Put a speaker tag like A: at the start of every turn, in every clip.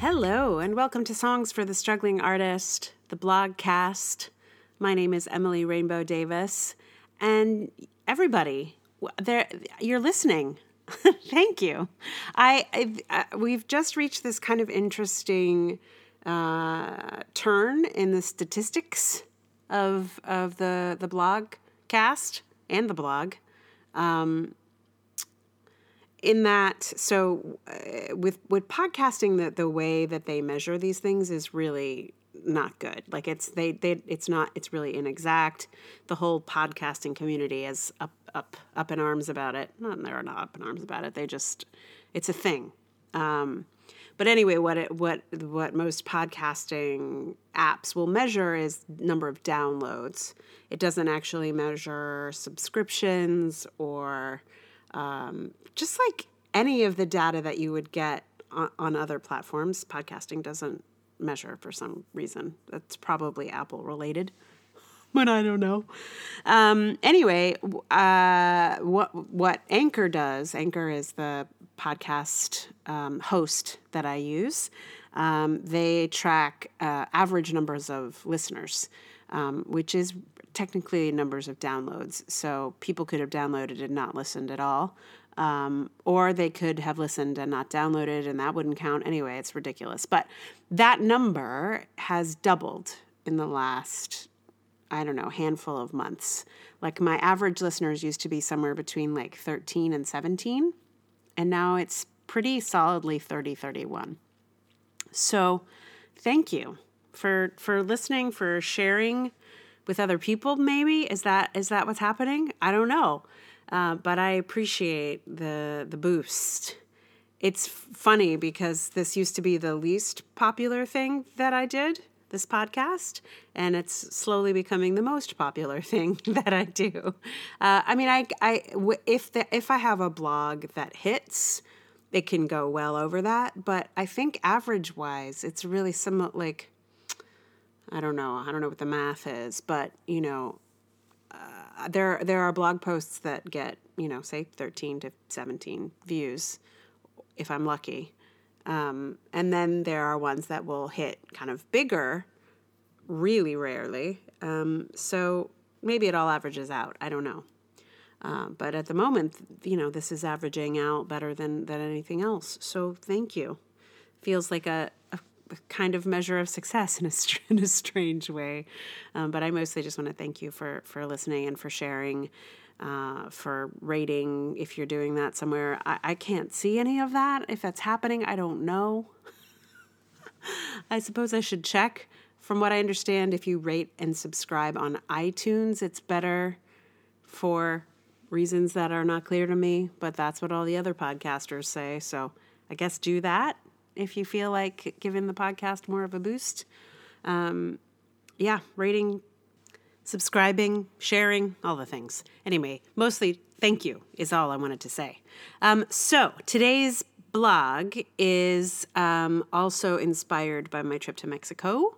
A: Hello, and welcome to Songs for the Struggling Artist, the blogcast. My name is Emily Rainbow Davis, and everybody, there, you're listening. Thank you. I, I, uh, we've just reached this kind of interesting uh, turn in the statistics of of the the blog cast and the blog. Um, in that so uh, with with podcasting the the way that they measure these things is really not good. Like it's they they it's not it's really inexact. The whole podcasting community is up up up in arms about it. Not they're not up in arms about it. They just it's a thing. Um, but anyway what it what what most podcasting apps will measure is number of downloads. It doesn't actually measure subscriptions or um, just like any of the data that you would get on, on other platforms, podcasting doesn't measure for some reason. That's probably Apple related but I don't know. Um, anyway, uh, what what Anchor does? Anchor is the podcast um, host that I use. Um, they track uh, average numbers of listeners, um, which is technically numbers of downloads. So people could have downloaded and not listened at all. Um, or they could have listened and not downloaded, and that wouldn't count anyway. It's ridiculous. But that number has doubled in the last, I don't know, handful of months. Like my average listeners used to be somewhere between like 13 and 17, and now it's pretty solidly 30, 31. So thank you for for listening, for sharing with other people maybe? Is that is that what's happening? I don't know. Uh, but i appreciate the the boost. It's funny because this used to be the least popular thing that i did this podcast and it's slowly becoming the most popular thing that i do. Uh, i mean i, I if the, if i have a blog that hits it can go well over that but i think average wise it's really somewhat like I don't know. I don't know what the math is, but you know, uh, there there are blog posts that get you know say thirteen to seventeen views, if I'm lucky, um, and then there are ones that will hit kind of bigger, really rarely. Um, so maybe it all averages out. I don't know. Uh, but at the moment, you know, this is averaging out better than, than anything else. So thank you. Feels like a kind of measure of success in a, in a strange way. Um, but I mostly just want to thank you for, for listening and for sharing, uh, for rating if you're doing that somewhere. I, I can't see any of that. If that's happening, I don't know. I suppose I should check. From what I understand, if you rate and subscribe on iTunes, it's better for reasons that are not clear to me, but that's what all the other podcasters say. So I guess do that if you feel like giving the podcast more of a boost. Um, yeah, rating, subscribing, sharing, all the things. Anyway, mostly thank you is all I wanted to say. Um, so today's blog is um, also inspired by my trip to Mexico.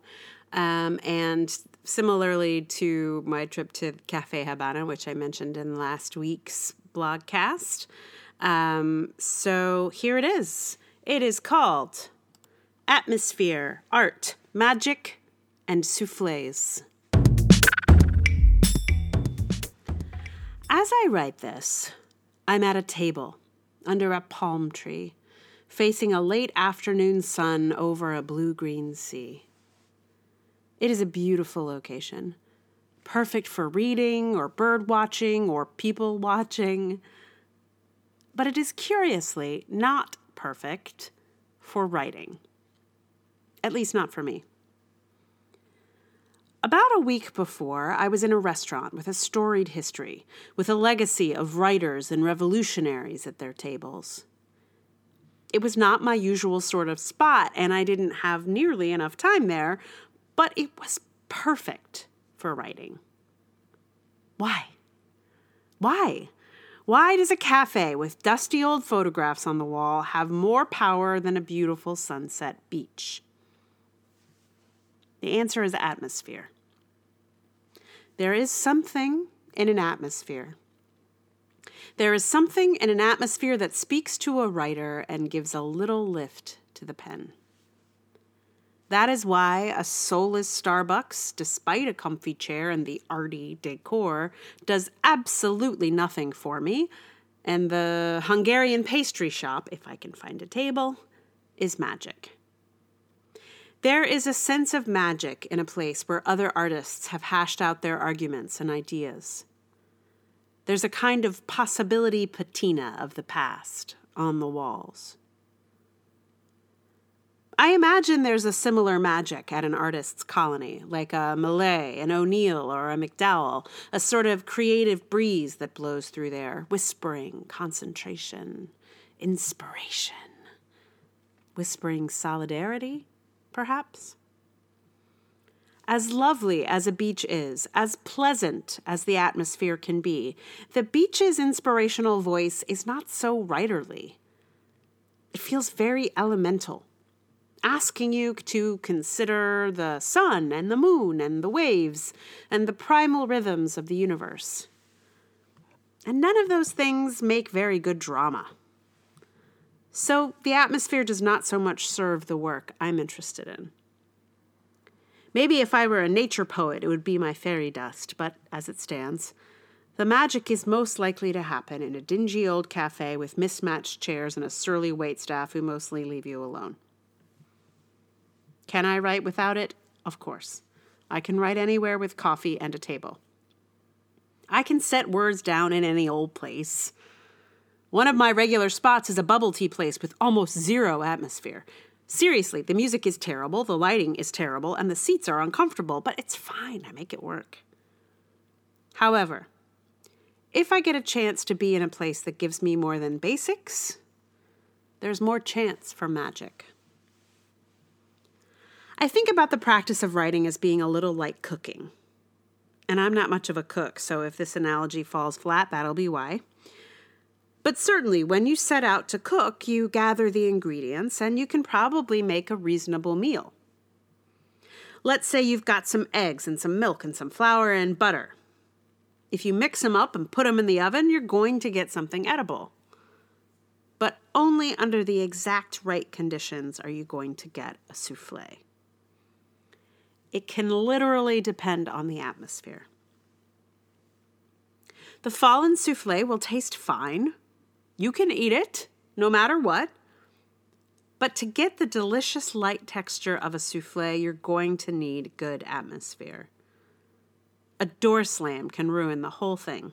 A: Um, and similarly to my trip to Cafe Habana, which I mentioned in last week's blogcast. Um, so here it is. It is called Atmosphere, Art, Magic, and Souffles. As I write this, I'm at a table under a palm tree, facing a late afternoon sun over a blue green sea. It is a beautiful location, perfect for reading or bird watching or people watching. But it is curiously not perfect for writing. At least, not for me. About a week before, I was in a restaurant with a storied history, with a legacy of writers and revolutionaries at their tables. It was not my usual sort of spot, and I didn't have nearly enough time there, but it was perfect for writing. Why? Why? Why does a cafe with dusty old photographs on the wall have more power than a beautiful sunset beach? The answer is atmosphere. There is something in an atmosphere. There is something in an atmosphere that speaks to a writer and gives a little lift to the pen. That is why a soulless Starbucks, despite a comfy chair and the arty decor, does absolutely nothing for me. And the Hungarian pastry shop, if I can find a table, is magic. There is a sense of magic in a place where other artists have hashed out their arguments and ideas. There's a kind of possibility patina of the past on the walls. I imagine there's a similar magic at an artist's colony, like a Millay, an O'Neill, or a MacDowell, a sort of creative breeze that blows through there, whispering concentration, inspiration, whispering solidarity, perhaps. As lovely as a beach is, as pleasant as the atmosphere can be, the beach's inspirational voice is not so writerly. It feels very elemental asking you to consider the sun and the moon and the waves and the primal rhythms of the universe. And none of those things make very good drama. So the atmosphere does not so much serve the work I'm interested in. Maybe if I were a nature poet, it would be my fairy dust, but as it stands, the magic is most likely to happen in a dingy old cafe with mismatched chairs and a surly waitstaff who mostly leave you alone. Can I write without it? Of course. I can write anywhere with coffee and a table. I can set words down in any old place. One of my regular spots is a bubble tea place with almost zero atmosphere. Seriously, the music is terrible, the lighting is terrible, and the seats are uncomfortable, but it's fine. I make it work. However, if I get a chance to be in a place that gives me more than basics, there's more chance for magic. I think about the practice of writing as being a little like cooking. And I'm not much of a cook, so if this analogy falls flat, that'll be why. But certainly, when you set out to cook, you gather the ingredients and you can probably make a reasonable meal. Let's say you've got some eggs and some milk and some flour and butter. If you mix them up and put them in the oven, you're going to get something edible. But only under the exact right conditions are you going to get a souffle. It can literally depend on the atmosphere. The fallen souffle will taste fine. You can eat it no matter what. But to get the delicious light texture of a souffle, you're going to need good atmosphere. A door slam can ruin the whole thing.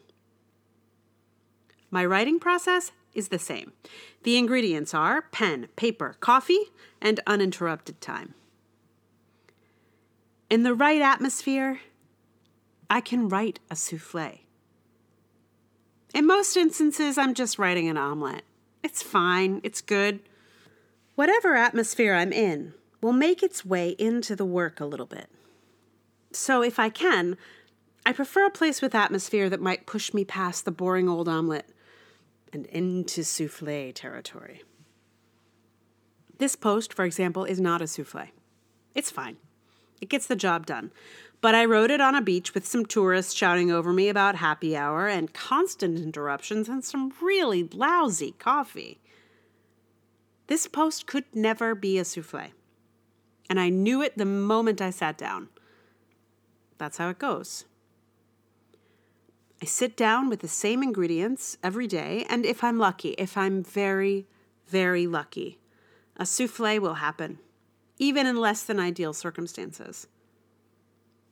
A: My writing process is the same. The ingredients are pen, paper, coffee, and uninterrupted time in the right atmosphere, I can write a souffle. In most instances, I'm just writing an omelet. It's fine, it's good. Whatever atmosphere I'm in will make its way into the work a little bit. So, if I can, I prefer a place with atmosphere that might push me past the boring old omelet and into souffle territory. This post, for example, is not a souffle. It's fine. It gets the job done. But I wrote it on a beach with some tourists shouting over me about happy hour and constant interruptions and some really lousy coffee. This post could never be a souffle. And I knew it the moment I sat down. That's how it goes. I sit down with the same ingredients every day, and if I'm lucky, if I'm very, very lucky, a souffle will happen even in less than ideal circumstances.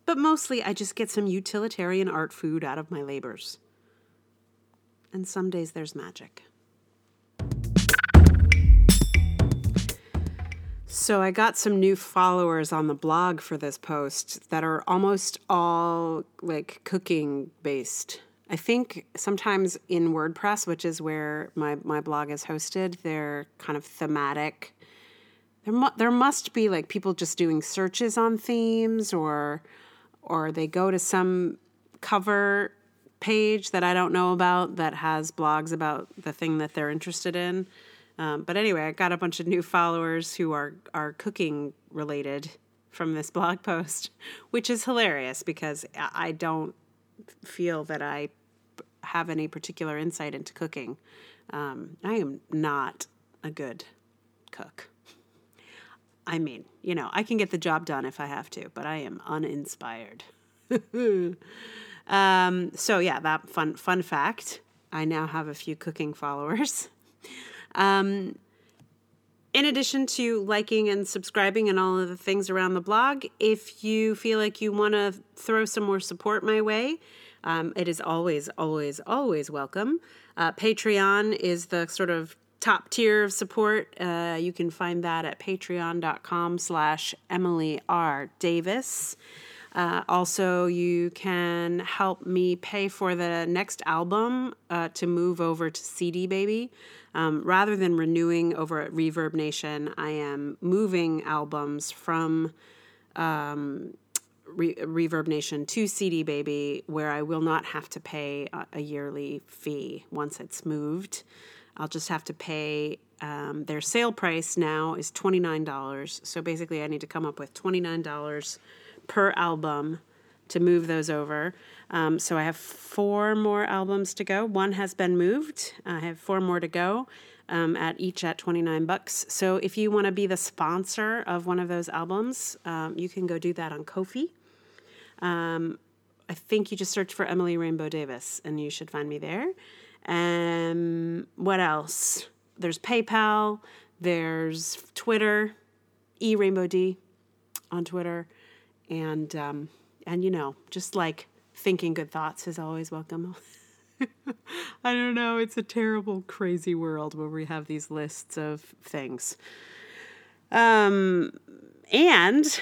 A: But mostly, I just get some utilitarian art food out of my labors. And some days there's magic. So, I got some new followers on the blog for this post that are almost all like cooking based. I think sometimes in WordPress, which is where my, my blog is hosted, they're kind of thematic there mu- there must be like people just doing searches on themes or or they go to some cover page that I don't know about that has blogs about the thing that they're interested in. Um, but anyway, I got a bunch of new followers who are are cooking related from this blog post, which is hilarious because I don't feel that I have any particular insight into cooking. Um, I am not a good cook. I mean, you know, I can get the job done if I have to, but I am uninspired. um, so yeah, that fun fun fact. I now have a few cooking followers. Um, in addition to liking and subscribing and all of the things around the blog, if you feel like you want to throw some more support my way, um, it is always, always, always welcome. Uh, Patreon is the sort of top tier of support. Uh, you can find that at patreon.com slash Emily R. Davis. Uh, also, you can help me pay for the next album uh, to move over to CD Baby. Um, rather than renewing over at Reverb Nation, I am moving albums from um, Re- Reverb Nation to CD Baby, where I will not have to pay a, a yearly fee once it's moved. I'll just have to pay. Um, their sale price now is twenty nine dollars. So basically, I need to come up with twenty nine dollars per album to move those over. Um, so I have four more albums to go. One has been moved. I have four more to go. Um, at each at 29 bucks. So if you want to be the sponsor of one of those albums, um, you can go do that on Ko-fi. Um, I think you just search for Emily Rainbow Davis and you should find me there. Um, what else? There's PayPal, there's Twitter, e Rainbow D on Twitter, and um, and you know, just like thinking good thoughts is always welcome. I don't know. It's a terrible, crazy world where we have these lists of things. Um, and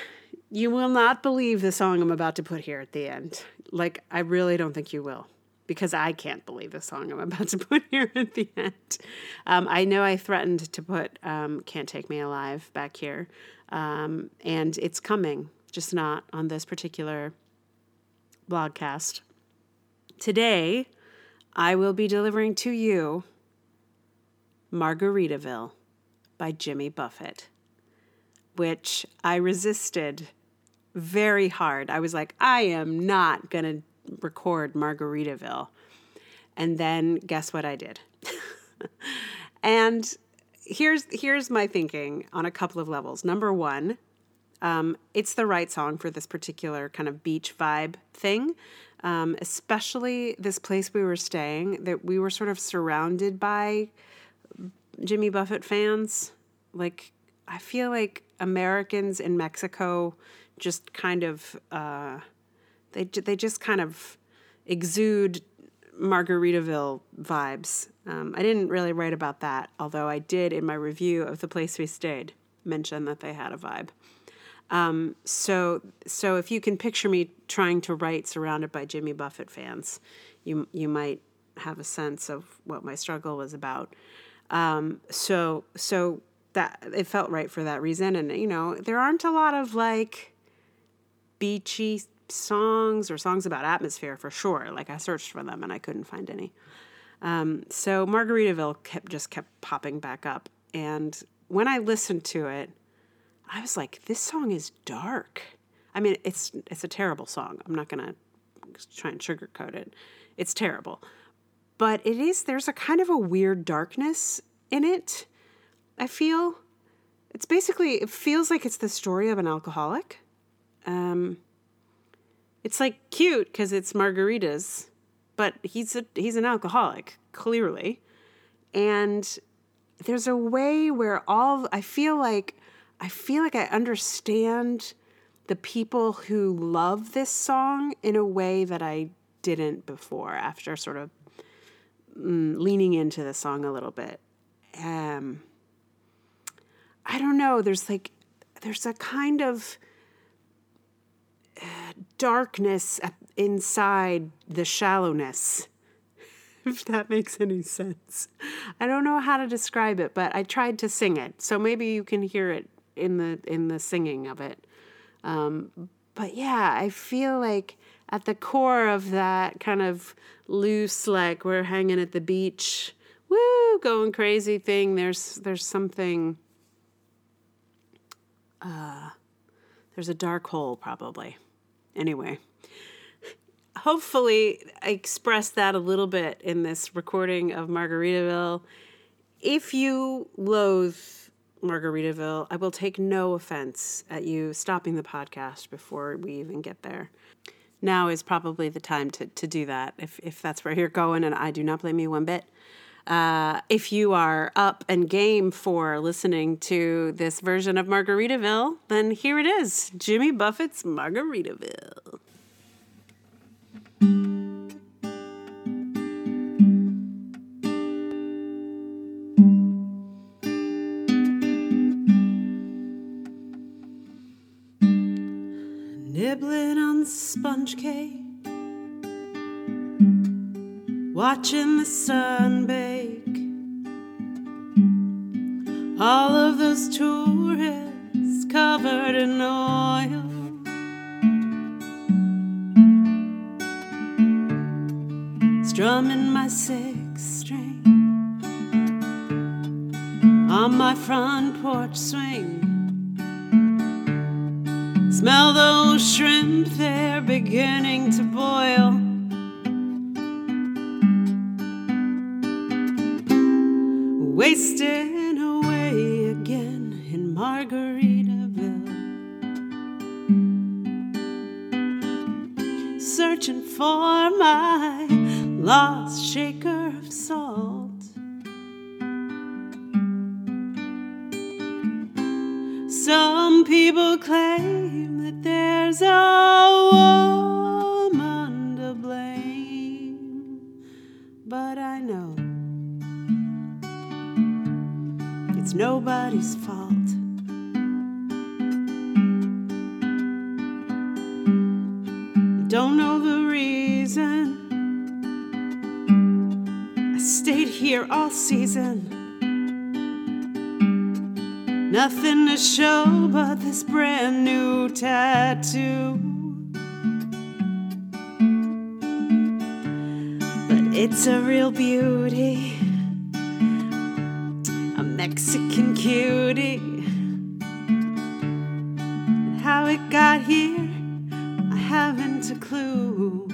A: you will not believe the song I'm about to put here at the end. Like, I really don't think you will because I can't believe the song I'm about to put here at the end. Um, I know I threatened to put um, Can't Take Me Alive back here, um, and it's coming, just not on this particular blogcast. Today, I will be delivering to you Margaritaville by Jimmy Buffett, which I resisted very hard. I was like, I am not going to record Margaritaville. And then guess what I did? and here's here's my thinking on a couple of levels. Number one, um, it's the right song for this particular kind of beach vibe thing. Um, especially this place we were staying, that we were sort of surrounded by Jimmy Buffett fans. Like, I feel like Americans in Mexico just kind of uh, they they just kind of exude Margaritaville vibes. Um, I didn't really write about that, although I did in my review of the place we stayed mention that they had a vibe. Um, so so if you can picture me trying to write surrounded by Jimmy Buffett fans, you you might have a sense of what my struggle was about. Um, so so that it felt right for that reason, and you know there aren't a lot of like beachy songs or songs about atmosphere for sure. Like I searched for them and I couldn't find any. Um, so Margaritaville kept just kept popping back up, and when I listened to it, I was like, "This song is dark." I mean, it's it's a terrible song. I'm not gonna try and sugarcoat it. It's terrible, but it is. There's a kind of a weird darkness in it. I feel it's basically it feels like it's the story of an alcoholic um, it's like cute because it's margaritas, but he's a he's an alcoholic clearly, and there's a way where all I feel like I feel like I understand the people who love this song in a way that I didn't before after sort of mm, leaning into the song a little bit. Um, I don't know. There's like there's a kind of darkness inside the shallowness if that makes any sense. I don't know how to describe it, but I tried to sing it, so maybe you can hear it in the in the singing of it. Um, but yeah, I feel like at the core of that kind of loose, like we're hanging at the beach, woo, going crazy thing. There's there's something. Uh, there's a dark hole probably. Anyway, hopefully, I expressed that a little bit in this recording of Margaritaville. If you loathe Margaritaville. I will take no offense at you stopping the podcast before we even get there. Now is probably the time to, to do that if, if that's where you're going, and I do not blame you one bit. Uh, if you are up and game for listening to this version of Margaritaville, then here it is Jimmy Buffett's Margaritaville. Nibbling on sponge cake watching the sun bake. All of those tourists covered in oil. Strumming my six string on my front porch swing. Smell those shrimp, they're beginning to boil. Wasting away again in Margaritaville. Searching for my lost shaker of salt. Some people claim nobody's fault. Don't know the reason. I stayed here all season. Nothing to show but this brand new tattoo. But it's a real beauty. Cutie. And how it got here, I haven't a clue.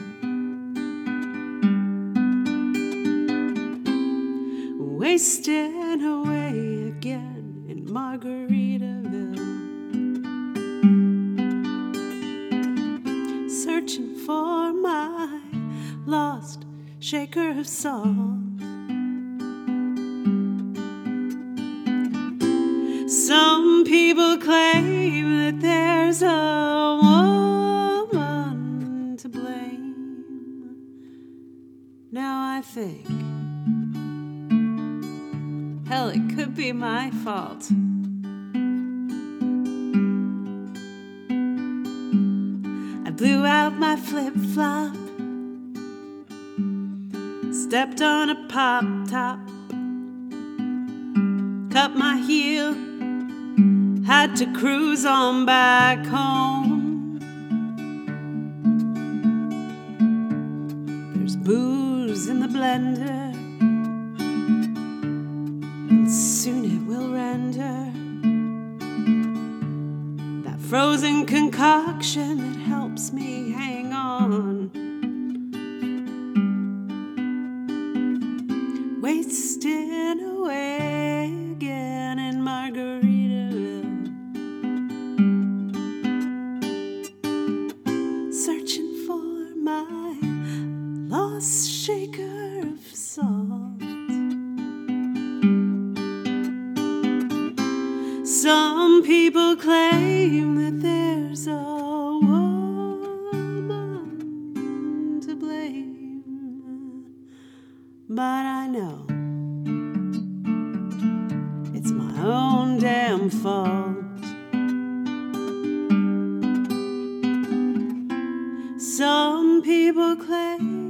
A: Wasting away again in Margaritaville. Searching for my lost shaker of salt. People claim that there's a woman to blame. Now I think, hell, it could be my fault. I blew out my flip flop, stepped on a pop top, cut my heel had to cruise on back home. There's booze in the blender, and soon it will render that frozen concoction that helps me people claim that there's a woman to blame, but I know it's my own damn fault. Some people claim